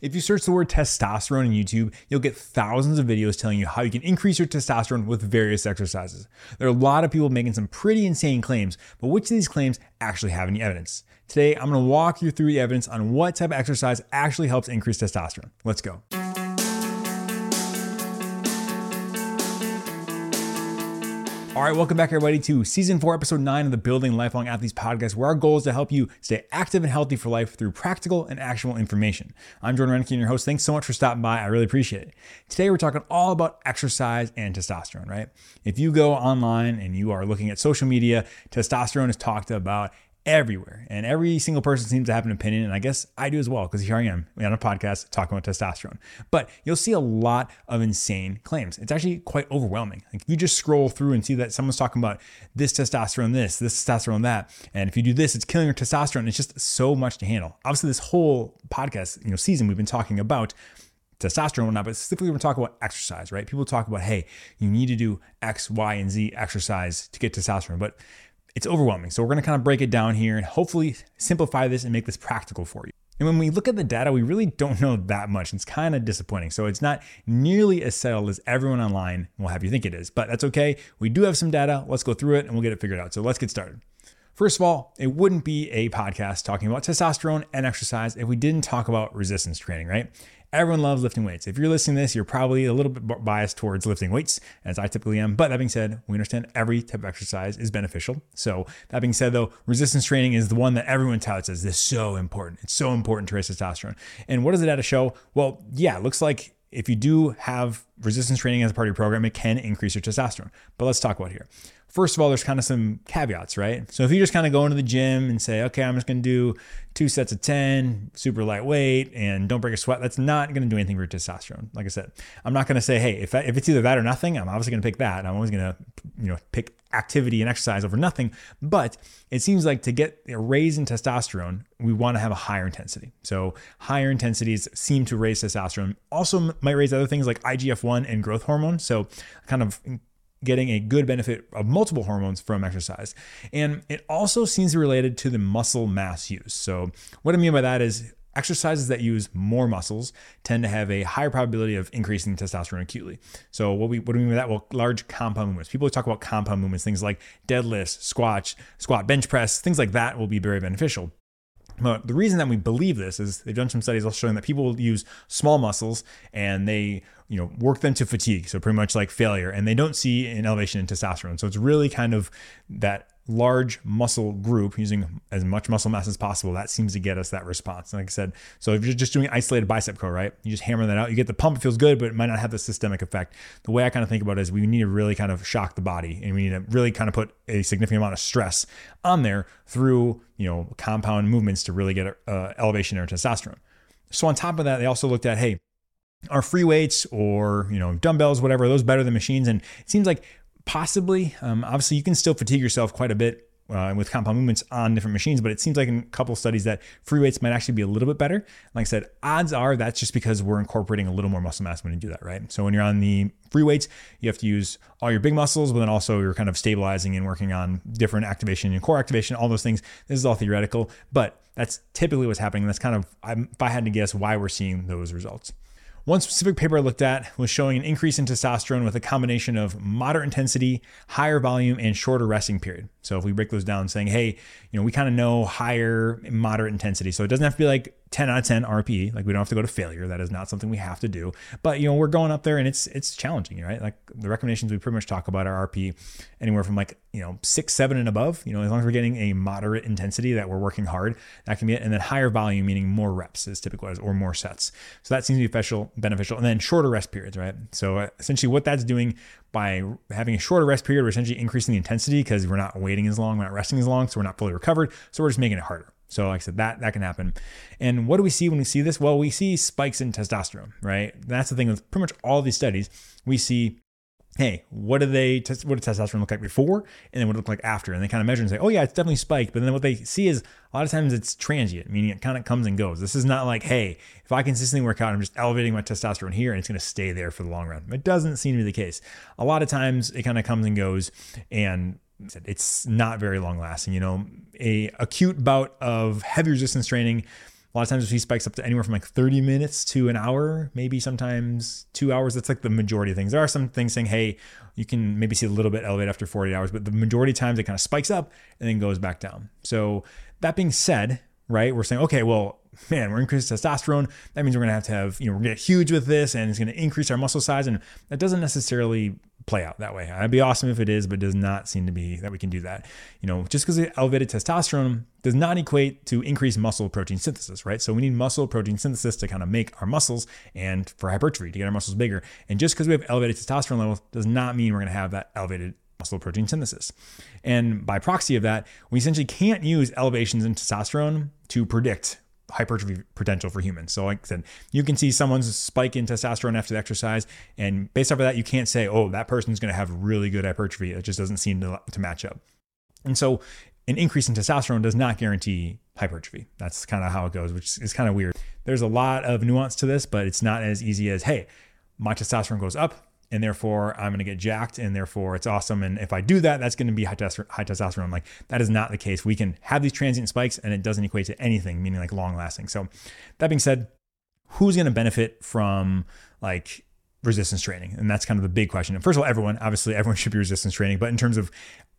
If you search the word testosterone in YouTube, you'll get thousands of videos telling you how you can increase your testosterone with various exercises. There are a lot of people making some pretty insane claims, but which of these claims actually have any evidence? Today, I'm gonna walk you through the evidence on what type of exercise actually helps increase testosterone. Let's go. All right, welcome back, everybody, to season four, episode nine of the Building Lifelong Athletes podcast, where our goal is to help you stay active and healthy for life through practical and actionable information. I'm Jordan Rennicke, your host. Thanks so much for stopping by. I really appreciate it. Today, we're talking all about exercise and testosterone, right? If you go online and you are looking at social media, testosterone is talked about everywhere. And every single person seems to have an opinion. And I guess I do as well, because here I am on a podcast talking about testosterone. But you'll see a lot of insane claims. It's actually quite overwhelming. Like you just scroll through and see that someone's talking about this testosterone, this, this testosterone, that. And if you do this, it's killing your testosterone. It's just so much to handle. Obviously, this whole podcast, you know, season we've been talking about testosterone and whatnot, but specifically we're talking about exercise, right? People talk about, hey, you need to do X, Y, and Z exercise to get testosterone. But it's overwhelming. So we're going to kind of break it down here and hopefully simplify this and make this practical for you. And when we look at the data, we really don't know that much. It's kind of disappointing. So it's not nearly as settled as everyone online will have you think it is, but that's okay. We do have some data. Let's go through it and we'll get it figured out. So let's get started. First of all, it wouldn't be a podcast talking about testosterone and exercise if we didn't talk about resistance training, right? Everyone loves lifting weights. If you're listening to this, you're probably a little bit biased towards lifting weights, as I typically am. But that being said, we understand every type of exercise is beneficial. So that being said, though, resistance training is the one that everyone touts as this so important. It's so important to raise testosterone. And what does the data show? Well, yeah, it looks like if you do have resistance training as a part of your program, it can increase your testosterone. But let's talk about here. First of all, there's kind of some caveats, right? So if you just kind of go into the gym and say, okay, I'm just going to do two sets of 10, super lightweight, and don't break a sweat, that's not going to do anything for your testosterone. Like I said, I'm not going to say, hey, if, if it's either that or nothing, I'm obviously going to pick that. I'm always going to, you know, pick activity and exercise over nothing. But it seems like to get a raise in testosterone, we want to have a higher intensity. So higher intensities seem to raise testosterone. Also might raise other things like IGF-1 and growth hormone. So kind of getting a good benefit of multiple hormones from exercise. And it also seems related to the muscle mass use. So, what I mean by that is exercises that use more muscles tend to have a higher probability of increasing testosterone acutely. So what we what do we mean by that? Well, large compound movements. People talk about compound movements, things like deadlifts, squat, squat, bench press, things like that will be very beneficial. But the reason that we believe this is they've done some studies also showing that people use small muscles and they you know work them to fatigue, so pretty much like failure, and they don't see an elevation in testosterone. So it's really kind of that large muscle group using as much muscle mass as possible, that seems to get us that response. Like I said, so if you're just doing isolated bicep curl, right? You just hammer that out, you get the pump, it feels good, but it might not have the systemic effect. The way I kind of think about it is we need to really kind of shock the body and we need to really kind of put a significant amount of stress on there through, you know, compound movements to really get uh, elevation in testosterone. So on top of that, they also looked at, hey, are free weights or you know dumbbells whatever those better than machines and it seems like Possibly. Um, obviously, you can still fatigue yourself quite a bit uh, with compound movements on different machines, but it seems like in a couple studies that free weights might actually be a little bit better. Like I said, odds are that's just because we're incorporating a little more muscle mass when you do that, right? So when you're on the free weights, you have to use all your big muscles, but then also you're kind of stabilizing and working on different activation and core activation, all those things. This is all theoretical, but that's typically what's happening. That's kind of, if I had to guess, why we're seeing those results. One specific paper I looked at was showing an increase in testosterone with a combination of moderate intensity, higher volume, and shorter resting period. So if we break those down, saying, hey, you know, we kind of know higher, moderate intensity. So it doesn't have to be like 10 out of 10 RPE. Like we don't have to go to failure. That is not something we have to do. But you know, we're going up there and it's it's challenging, right? Like the recommendations we pretty much talk about are RPE anywhere from like, you know, six, seven and above. You know, as long as we're getting a moderate intensity that we're working hard, that can be it. And then higher volume, meaning more reps is typical as or more sets. So that seems to be special, beneficial. And then shorter rest periods, right? So uh, essentially what that's doing by having a shorter rest period, we're essentially increasing the intensity because we're not waiting as long, we're not resting as long, so we're not fully recovered. So we're just making it harder. So, like I said, that that can happen. And what do we see when we see this? Well, we see spikes in testosterone, right? That's the thing with pretty much all these studies. We see hey, what do they what did testosterone look like before and then what it look like after? And they kind of measure and say, oh yeah, it's definitely spiked. But then what they see is a lot of times it's transient, meaning it kind of comes and goes. This is not like, hey, if I consistently work out, I'm just elevating my testosterone here and it's going to stay there for the long run. It doesn't seem to be the case. A lot of times it kind of comes and goes and it's not very long lasting. You know, a acute bout of heavy resistance training A lot of times we see spikes up to anywhere from like 30 minutes to an hour, maybe sometimes two hours. That's like the majority of things. There are some things saying, hey, you can maybe see a little bit elevated after 48 hours, but the majority of times it kind of spikes up and then goes back down. So that being said, right, we're saying, okay, well, man, we're increasing testosterone. That means we're gonna have to have, you know, we're gonna get huge with this and it's gonna increase our muscle size. And that doesn't necessarily play out that way. It'd be awesome if it is, but it does not seem to be that we can do that. You know, just because elevated testosterone does not equate to increased muscle protein synthesis, right? So we need muscle protein synthesis to kind of make our muscles and for hypertrophy to get our muscles bigger. And just because we have elevated testosterone levels does not mean we're gonna have that elevated muscle protein synthesis. And by proxy of that, we essentially can't use elevations in testosterone to predict hypertrophy potential for humans. So, like I said, you can see someone's spike in testosterone after the exercise, and based off of that, you can't say, oh, that person's going to have really good hypertrophy. It just doesn't seem to, to match up. And so, an increase in testosterone does not guarantee hypertrophy. That's kind of how it goes, which is kind of weird. There's a lot of nuance to this, but it's not as easy as, hey, my testosterone goes up, and therefore I'm going to get jacked and therefore it's awesome. And if I do that, that's going to be high, testosterone. Like that is not the case. We can have these transient spikes and it doesn't equate to anything, meaning like long lasting. So that being said, who's going to benefit from like resistance training? And that's kind of the big question. And first of all, everyone, obviously everyone should be resistance training, but in terms of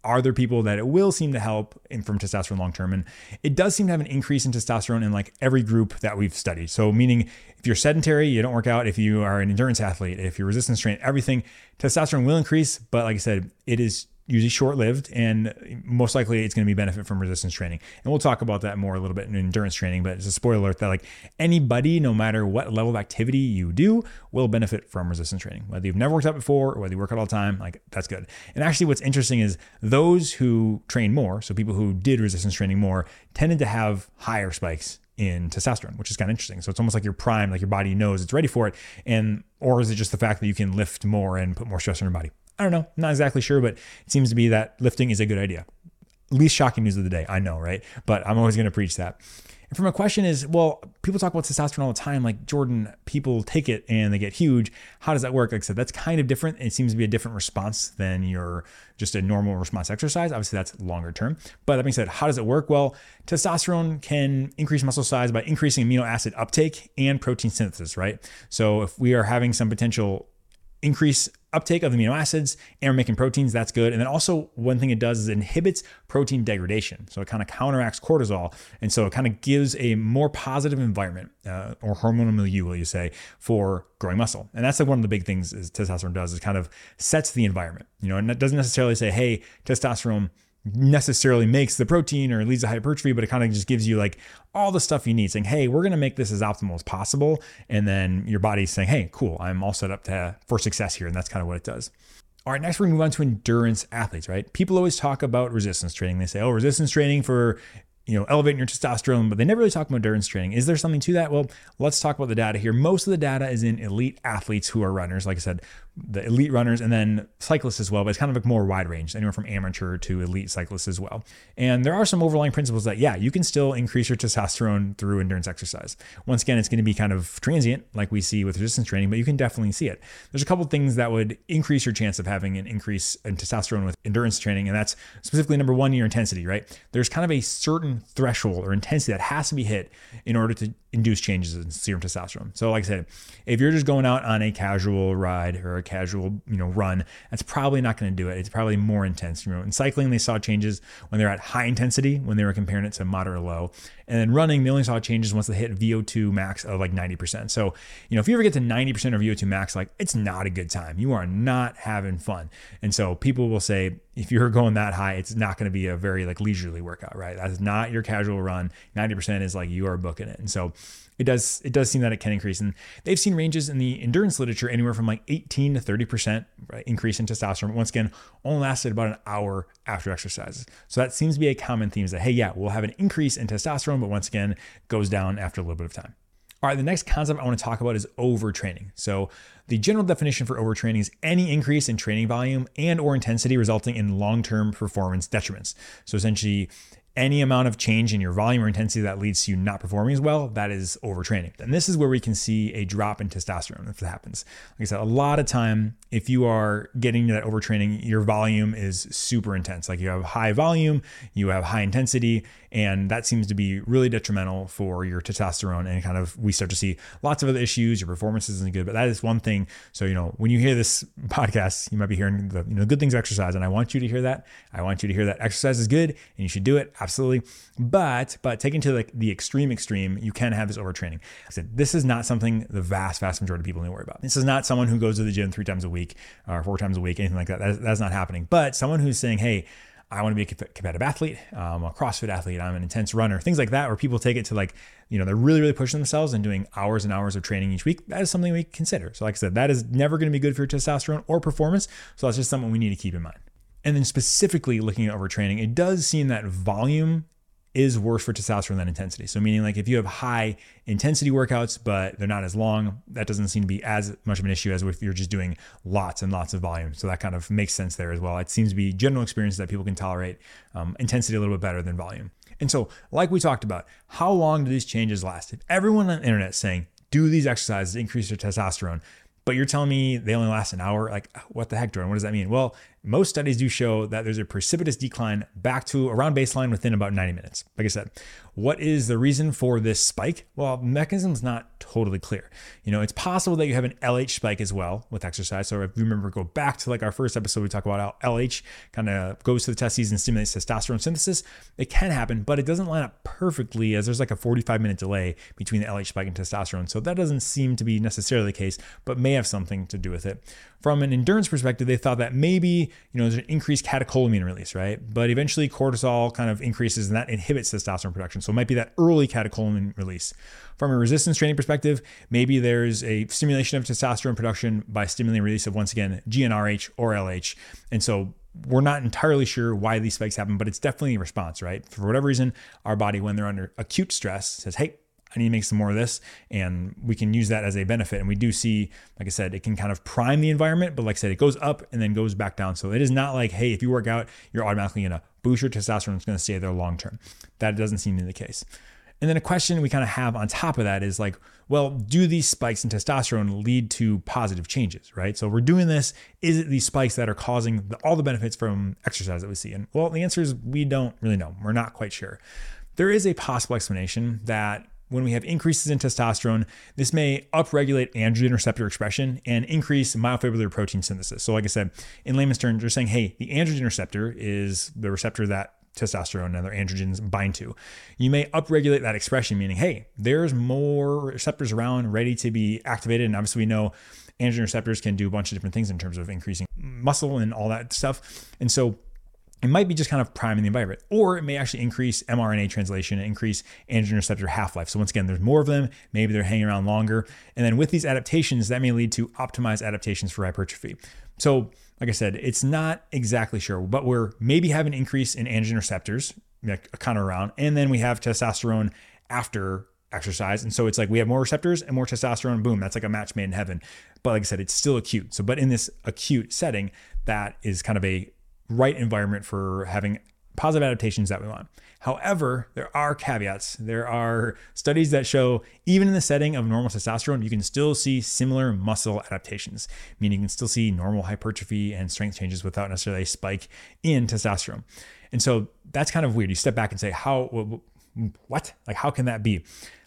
are there people that it will seem to help in, from testosterone long term? And it does seem to have an increase in testosterone in like every group that we've studied. So, meaning if you're sedentary, you don't work out, if you are an endurance athlete, if you're resistance trained, everything, testosterone will increase. But like I said, it is usually short lived, and most likely it's going to be benefit from resistance training. And we'll talk about that more a little bit in endurance training. But it's a spoiler alert that like anybody, no matter what level of activity you do, will benefit from resistance training. Whether you've never worked out before or whether you work out all the time, like that's good. And actually, what's interesting is those who train more, so people who did resistance training more, tended to have higher spikes in testosterone, which is kind of interesting. So it's almost like you're primed, like your body knows it's ready for it. And or is it just the fact that you can lift more and put more stress on your body? I don't know, not exactly sure, but it seems to be that lifting is a good idea. Least shocking news of the day, I know, right? But I'm always going to preach that. And from a question is, well, people talk about testosterone all the time. Like Jordan, people take it and they get huge. How does that work? Like I said, that's kind of different. It seems to be a different response than your just a normal response exercise. Obviously, that's longer term. But that being said, how does it work? Well, testosterone can increase muscle size by increasing amino acid uptake and protein synthesis, right? So if we are having some potential increase uptake of amino acids and we're making proteins, that's good. And then also one thing it does is it inhibits protein degradation. So it kind of counteracts cortisol. And so it kind of gives a more positive environment uh, or hormonal milieu, will you say, for growing muscle. And that's like one of the big things is testosterone does is kind of sets the environment, you know, and it doesn't necessarily say, hey, testosterone necessarily makes the protein or leads to hypertrophy, but it kind of just gives you like all the stuff you need, saying, hey, we're going to make this as optimal as possible. And then your body's saying, hey, cool, I'm all set up to, for success here. And that's kind of what it does. All right, next we're gonna move on to endurance athletes, right? People always talk about resistance training. They say, oh, resistance training for you know, elevating your testosterone, but they never really talk about endurance training. Is there something to that? Well, let's talk about the data here. Most of the data is in elite athletes who are runners. Like I said, the elite runners and then cyclists as well, but it's kind of like more wide range, anywhere from amateur to elite cyclists as well. And there are some overlying principles that, yeah, you can still increase your testosterone through endurance exercise. Once again, it's going to be kind of transient, like we see with resistance training, but you can definitely see it. There's a couple things that would increase your chance of having an increase in testosterone with endurance training, and that's specifically number one, your intensity, right? There's kind of a certain threshold or intensity that has to be hit in order to induce changes in serum testosterone. So, like I said, if you're just going out on a casual ride or a casual, you know, run, that's probably not going to do it. It's probably more intense. You know, in cycling, they saw changes when they're at high intensity, when they were comparing it to moderate or low. And then running, they only saw changes once they hit VO2 max of like 90%. So, you know, if you ever get to 90% of VO2 max, like it's not a good time. You are not having fun. And so people will say, if you're going that high, it's not going to be a very like leisurely workout, right? That's not your casual run. 90% is like you are booking it. And so it does it does seem that it can increase. And they've seen ranges in the endurance literature anywhere from like 18 to 30% increase in testosterone. Once again, only lasted about an hour after exercises. So that seems to be a common theme is that, hey, yeah, we'll have an increase in testosterone, but once again, goes down after a little bit of time. All right, the next concept I want to talk about is overtraining. So, the general definition for overtraining is any increase in training volume and or intensity resulting in long-term performance detriments. So essentially, any amount of change in your volume or intensity that leads to you not performing as well, that is overtraining. And this is where we can see a drop in testosterone if that happens. Like I said, a lot of time if you are getting to that overtraining, your volume is super intense. Like you have high volume, you have high intensity, and that seems to be really detrimental for your testosterone. And kind of we start to see lots of other issues. Your performance isn't good, but that is one thing. So you know when you hear this podcast, you might be hearing the you know good things exercise, and I want you to hear that. I want you to hear that exercise is good and you should do it absolutely. But but taken to like the extreme extreme, you can have this overtraining. I said this is not something the vast vast majority of people need to worry about. This is not someone who goes to the gym three times a week week or four times a week, anything like that. That's, that's not happening. But someone who's saying, hey, I want to be a competitive athlete, I'm a CrossFit athlete, I'm an intense runner, things like that, where people take it to like, you know, they're really, really pushing themselves and doing hours and hours of training each week. That is something we consider. So, like I said, that is never going to be good for your testosterone or performance. So, that's just something we need to keep in mind. And then specifically looking at overtraining, it does seem that volume is worse for testosterone than intensity. So meaning like if you have high intensity workouts, but they're not as long, that doesn't seem to be as much of an issue as if you're just doing lots and lots of volume. So that kind of makes sense there as well. It seems to be general experience that people can tolerate um, intensity a little bit better than volume. And so, like we talked about, how long do these changes last? If everyone on the internet is saying, do these exercises, increase your testosterone, but you're telling me they only last an hour? Like, what the heck, Jordan? What does that mean? Well, most studies do show that there's a precipitous decline back to around baseline within about 90 minutes. Like I said, what is the reason for this spike? Well, mechanism's not totally clear. You know, it's possible that you have an LH spike as well with exercise. So if you remember, go back to like our first episode, we talk about how LH kind of goes to the testes and stimulates testosterone synthesis. It can happen, but it doesn't line up perfectly as there's like a 45 minute delay between the LH spike and testosterone. So that doesn't seem to be necessarily the case, but may have something to do with it. From an endurance perspective, they thought that maybe you know, there's an increased catecholamine release, right? But eventually cortisol kind of increases and that inhibits testosterone production. So it might be that early catecholamine release. From a resistance training perspective, maybe there's a stimulation of testosterone production by stimulating release of once again GnRH or LH. And so we're not entirely sure why these spikes happen, but it's definitely a response, right? For whatever reason, our body, when they're under acute stress, says, hey, I need to make some more of this. And we can use that as a benefit. And we do see, like I said, it can kind of prime the environment, but like I said, it goes up and then goes back down. So it is not like, hey, if you work out, you're automatically going to boost your testosterone. It's going to stay there long term. That doesn't seem to be the case. And then a question we kind of have on top of that is like, well, do these spikes in testosterone lead to positive changes, right? So we're doing this. Is it these spikes that are causing the, all the benefits from exercise that we see? And well, the answer is we don't really know. We're not quite sure. There is a possible explanation that when we have increases in testosterone, this may upregulate androgen receptor expression and increase myofibrillar protein synthesis. So, like I said, in layman's terms, they're saying, hey, the androgen receptor is the receptor that testosterone and other androgens bind to. You may upregulate that expression, meaning, hey, there's more receptors around ready to be activated. And obviously, we know androgen receptors can do a bunch of different things in terms of increasing muscle and all that stuff. And so, it might be just kind of priming the environment, or it may actually increase mRNA translation and increase androgen receptor half life. So, once again, there's more of them, maybe they're hanging around longer. And then with these adaptations, that may lead to optimized adaptations for hypertrophy. So, like I said, it's not exactly sure, but we're maybe having an increase in androgen receptors, like kind of around, and then we have testosterone after exercise. And so it's like we have more receptors and more testosterone, boom, that's like a match made in heaven. But like I said, it's still acute. So, but in this acute setting, that is kind of a right environment for having positive adaptations that we want. However, there are caveats. There are studies that show even in the setting of normal testosterone, you can still see similar muscle adaptations, meaning you can still see normal hypertrophy and strength changes without necessarily a spike in testosterone. And so that's kind of weird. You step back and say, how, what? Like, how can that be?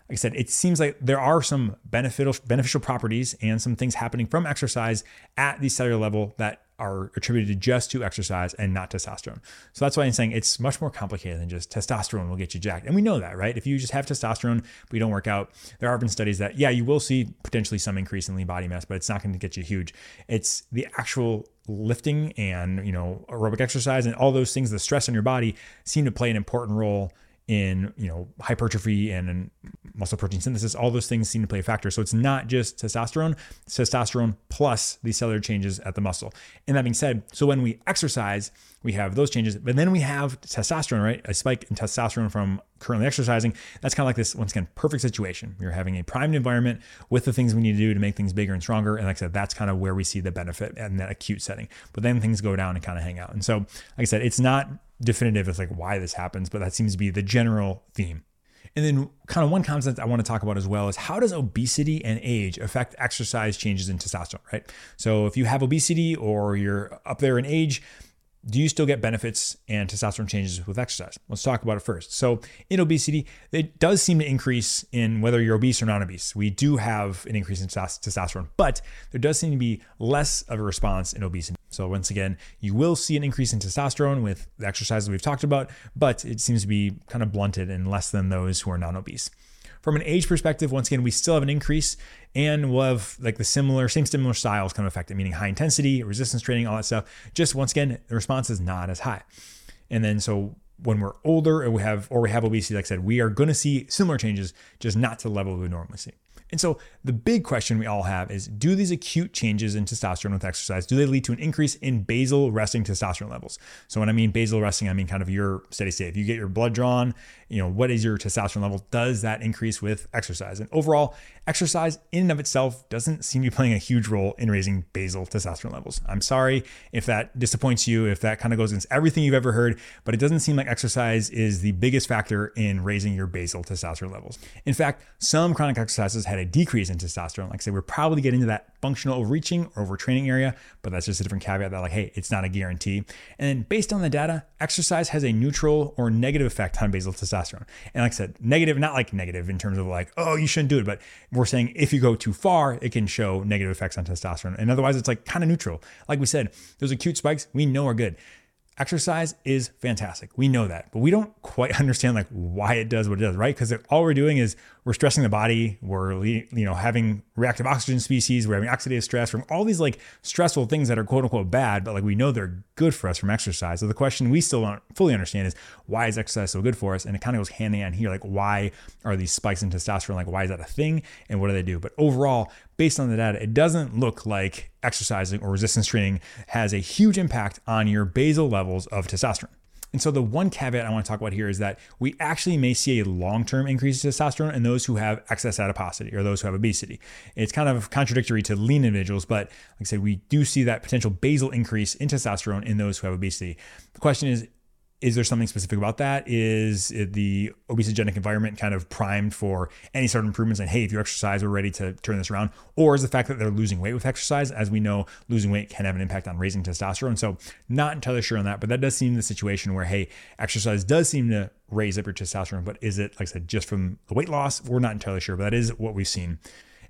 Like I said, it seems like there are some beneficial beneficial properties and some things happening from exercise at the cellular level that are attributed just to exercise and not testosterone. So that's why I'm saying it's much more complicated than just testosterone will get you jacked. And we know that, right? If you just have testosterone, but you don't work out, there have been studies that, yeah, you will see potentially some increase in lean body mass, but it's not going to get you huge. It's the actual lifting and, you know, aerobic exercise and all those things, the stress on your body seem to play an important role in you know hypertrophy and, and, muscle protein synthesis all those things seem to play a factor. So it's not just testosterone it's testosterone plus these cellular changes at the muscle. And that being said so when we exercise we have those changes but then we have testosterone right? A spike in testosterone from currently exercising. That's kind of like this once again perfect situation. You're having a primed environment with the things we need to do to make things bigger and stronger. And like i said that's kind of where we see the benefit in that acute setting. But then things go down and kind of hang out. And so like i said it's not definitive as like why this happens, but that seems to be the general theme. And then, kind of one concept I want to talk about as well is how does obesity and age affect exercise changes in testosterone, right? So, if you have obesity or you're up there in age, do you still get benefits and testosterone changes with exercise? Let's talk about it first. So, in obesity, it does seem to increase in whether you're obese or non obese. We do have an increase in testosterone, but there does seem to be less of a response in obesity. So, once again, you will see an increase in testosterone with the exercises we've talked about, but it seems to be kind of blunted and less than those who are non obese. From an age perspective, once again, we still have an increase and we'll have like the similar, same similar styles kind of affected, meaning high intensity, resistance training, all that stuff. Just once again, the response is not as high. And then so when we're older or we have or we have obesity, like I said, we are going to see similar changes, just not to the level we normally see. And so the big question we all have is do these acute changes in testosterone with exercise, do they lead to an increase in basal resting testosterone levels? So when I mean basal resting, I mean kind of your steady state. If you get your blood drawn, you know, what is your testosterone level? Does that increase with exercise? And overall, exercise in and of itself doesn't seem to be playing a huge role in raising basal testosterone levels. I'm sorry if that disappoints you, if that kind of goes against everything you've ever heard, but it doesn't seem like exercise is the biggest factor in raising your basal testosterone levels. In fact, some chronic exercises had a decrease in testosterone. Like I said, we're probably getting to that functional overreaching or overtraining area, but that's just a different caveat that, like, hey, it's not a guarantee. And based on the data, exercise has a neutral or negative effect on basal testosterone. And like I said, negative, not like negative in terms of like, oh, you shouldn't do it, but we're saying if you go too far, it can show negative effects on testosterone. And otherwise, it's like kind of neutral. Like we said, those acute spikes we know are good. Exercise is fantastic. We know that, but we don't quite understand like why it does what it does, right? Because all we're doing is we're stressing the body, we're you know having reactive oxygen species, we're having oxidative stress from all these like stressful things that are quote unquote bad, but like we know they're good for us from exercise. So the question we still don't fully understand is why is exercise so good for us? And it kind of goes hand in hand here, like why are these spikes in testosterone? Like why is that a thing? And what do they do? But overall, based on the data, it doesn't look like exercising or resistance training has a huge impact on your basal levels of testosterone. And so the one caveat I want to talk about here is that we actually may see a long-term increase in testosterone in those who have excess adiposity or those who have obesity. It's kind of contradictory to lean individuals, but like I said, we do see that potential basal increase in testosterone in those who have obesity. The question is, is there something specific about that? Is the obesogenic environment kind of primed for any sort of improvements? And hey, if you exercise, we're ready to turn this around. Or is the fact that they're losing weight with exercise, as we know, losing weight can have an impact on raising testosterone. So, not entirely sure on that, but that does seem the situation where hey, exercise does seem to raise up your testosterone. But is it, like I said, just from the weight loss? We're not entirely sure, but that is what we've seen.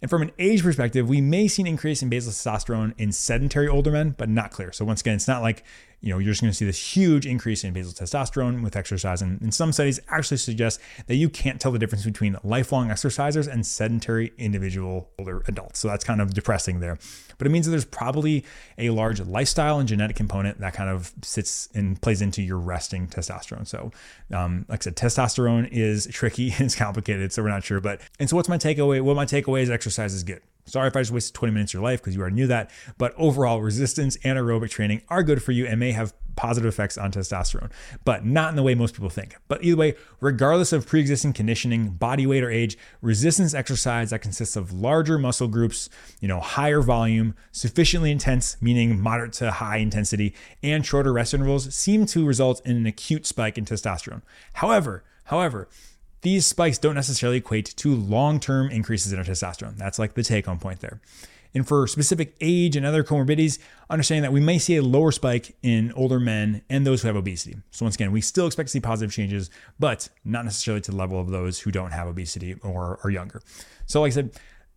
And from an age perspective, we may see an increase in basal testosterone in sedentary older men, but not clear. So once again, it's not like you know, you're just going to see this huge increase in basal testosterone with exercise. And, and some studies actually suggest that you can't tell the difference between lifelong exercisers and sedentary individual older adults. So that's kind of depressing there. But it means that there's probably a large lifestyle and genetic component that kind of sits and plays into your resting testosterone. So, um, like I said, testosterone is tricky and it's complicated, so we're not sure. But and so, what's my takeaway? Well, my takeaway is exercise is good. Sorry if I just wasted 20 minutes of your life because you already knew that. But overall, resistance and aerobic training are good for you and may have positive effects on testosterone, but not in the way most people think. But either way, regardless of pre existing conditioning, body weight, or age, resistance exercise that consists of larger muscle groups, you know, higher volume, sufficiently intense, meaning moderate to high intensity, and shorter rest intervals seem to result in an acute spike in testosterone. However, however, these spikes don't necessarily equate to long term increases in our testosterone. That's like the take home point there. And for specific age and other comorbidities, understanding that we may see a lower spike in older men and those who have obesity. So, once again, we still expect to see positive changes, but not necessarily to the level of those who don't have obesity or are younger. So, like I said,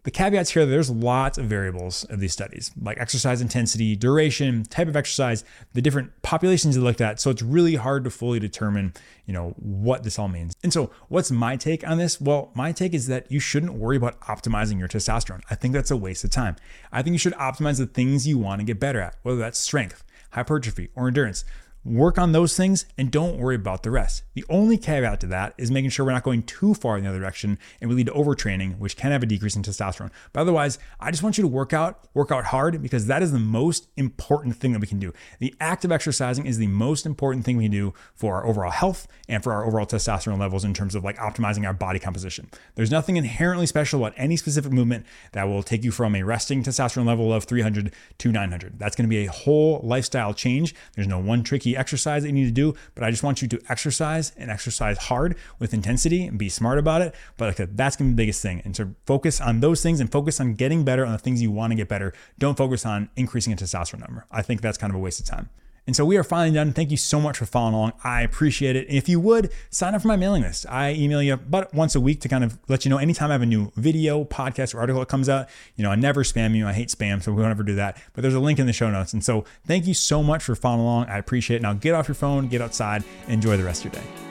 the caveats here, there's lots of variables of these studies, like exercise intensity, duration, type of exercise, the different populations they looked at. So it's really hard to fully determine, you know, what this all means. And so what's my take on this? Well, my take is that you shouldn't worry about optimizing your testosterone. I think that's a waste of time. I think you should optimize the things you want to get better at, whether that's strength, hypertrophy, or endurance. Work on those things and don't worry about the rest. The only caveat to that is making sure we're not going too far in the other direction and we lead to overtraining, which can have a decrease in testosterone. But otherwise, I just want you to work out, work out hard because that is the most important thing that we can do. The act of exercising is the most important thing we can do for our overall health and for our overall testosterone levels in terms of like optimizing our body composition. There's nothing inherently special about any specific movement that will take you from a resting testosterone level of 300 to 900. That's going to be a whole lifestyle change. There's no one tricky exercise that you need to do, but I just want you to exercise and exercise hard with intensity and be smart about it. But like that's gonna be the biggest thing. And so focus on those things and focus on getting better on the things you want to get better. Don't focus on increasing a testosterone number. I think that's kind of a waste of time. And so we are finally done. Thank you so much for following along. I appreciate it. If you would, sign up for my mailing list. I email you about once a week to kind of let you know anytime I have a new video, podcast, or article that comes out. You know, I never spam you. I hate spam, so we don't ever do that. But there's a link in the show notes. And so thank you so much for following along. I appreciate it. Now get off your phone, get outside, enjoy the rest of your day.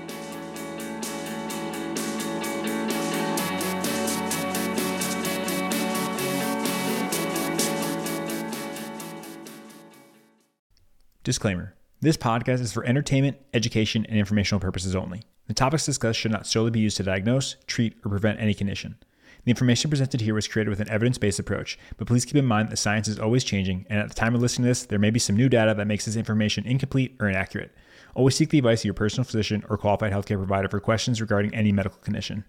Disclaimer This podcast is for entertainment, education, and informational purposes only. The topics discussed should not solely be used to diagnose, treat, or prevent any condition. The information presented here was created with an evidence based approach, but please keep in mind that science is always changing, and at the time of listening to this, there may be some new data that makes this information incomplete or inaccurate. Always seek the advice of your personal physician or qualified healthcare provider for questions regarding any medical condition.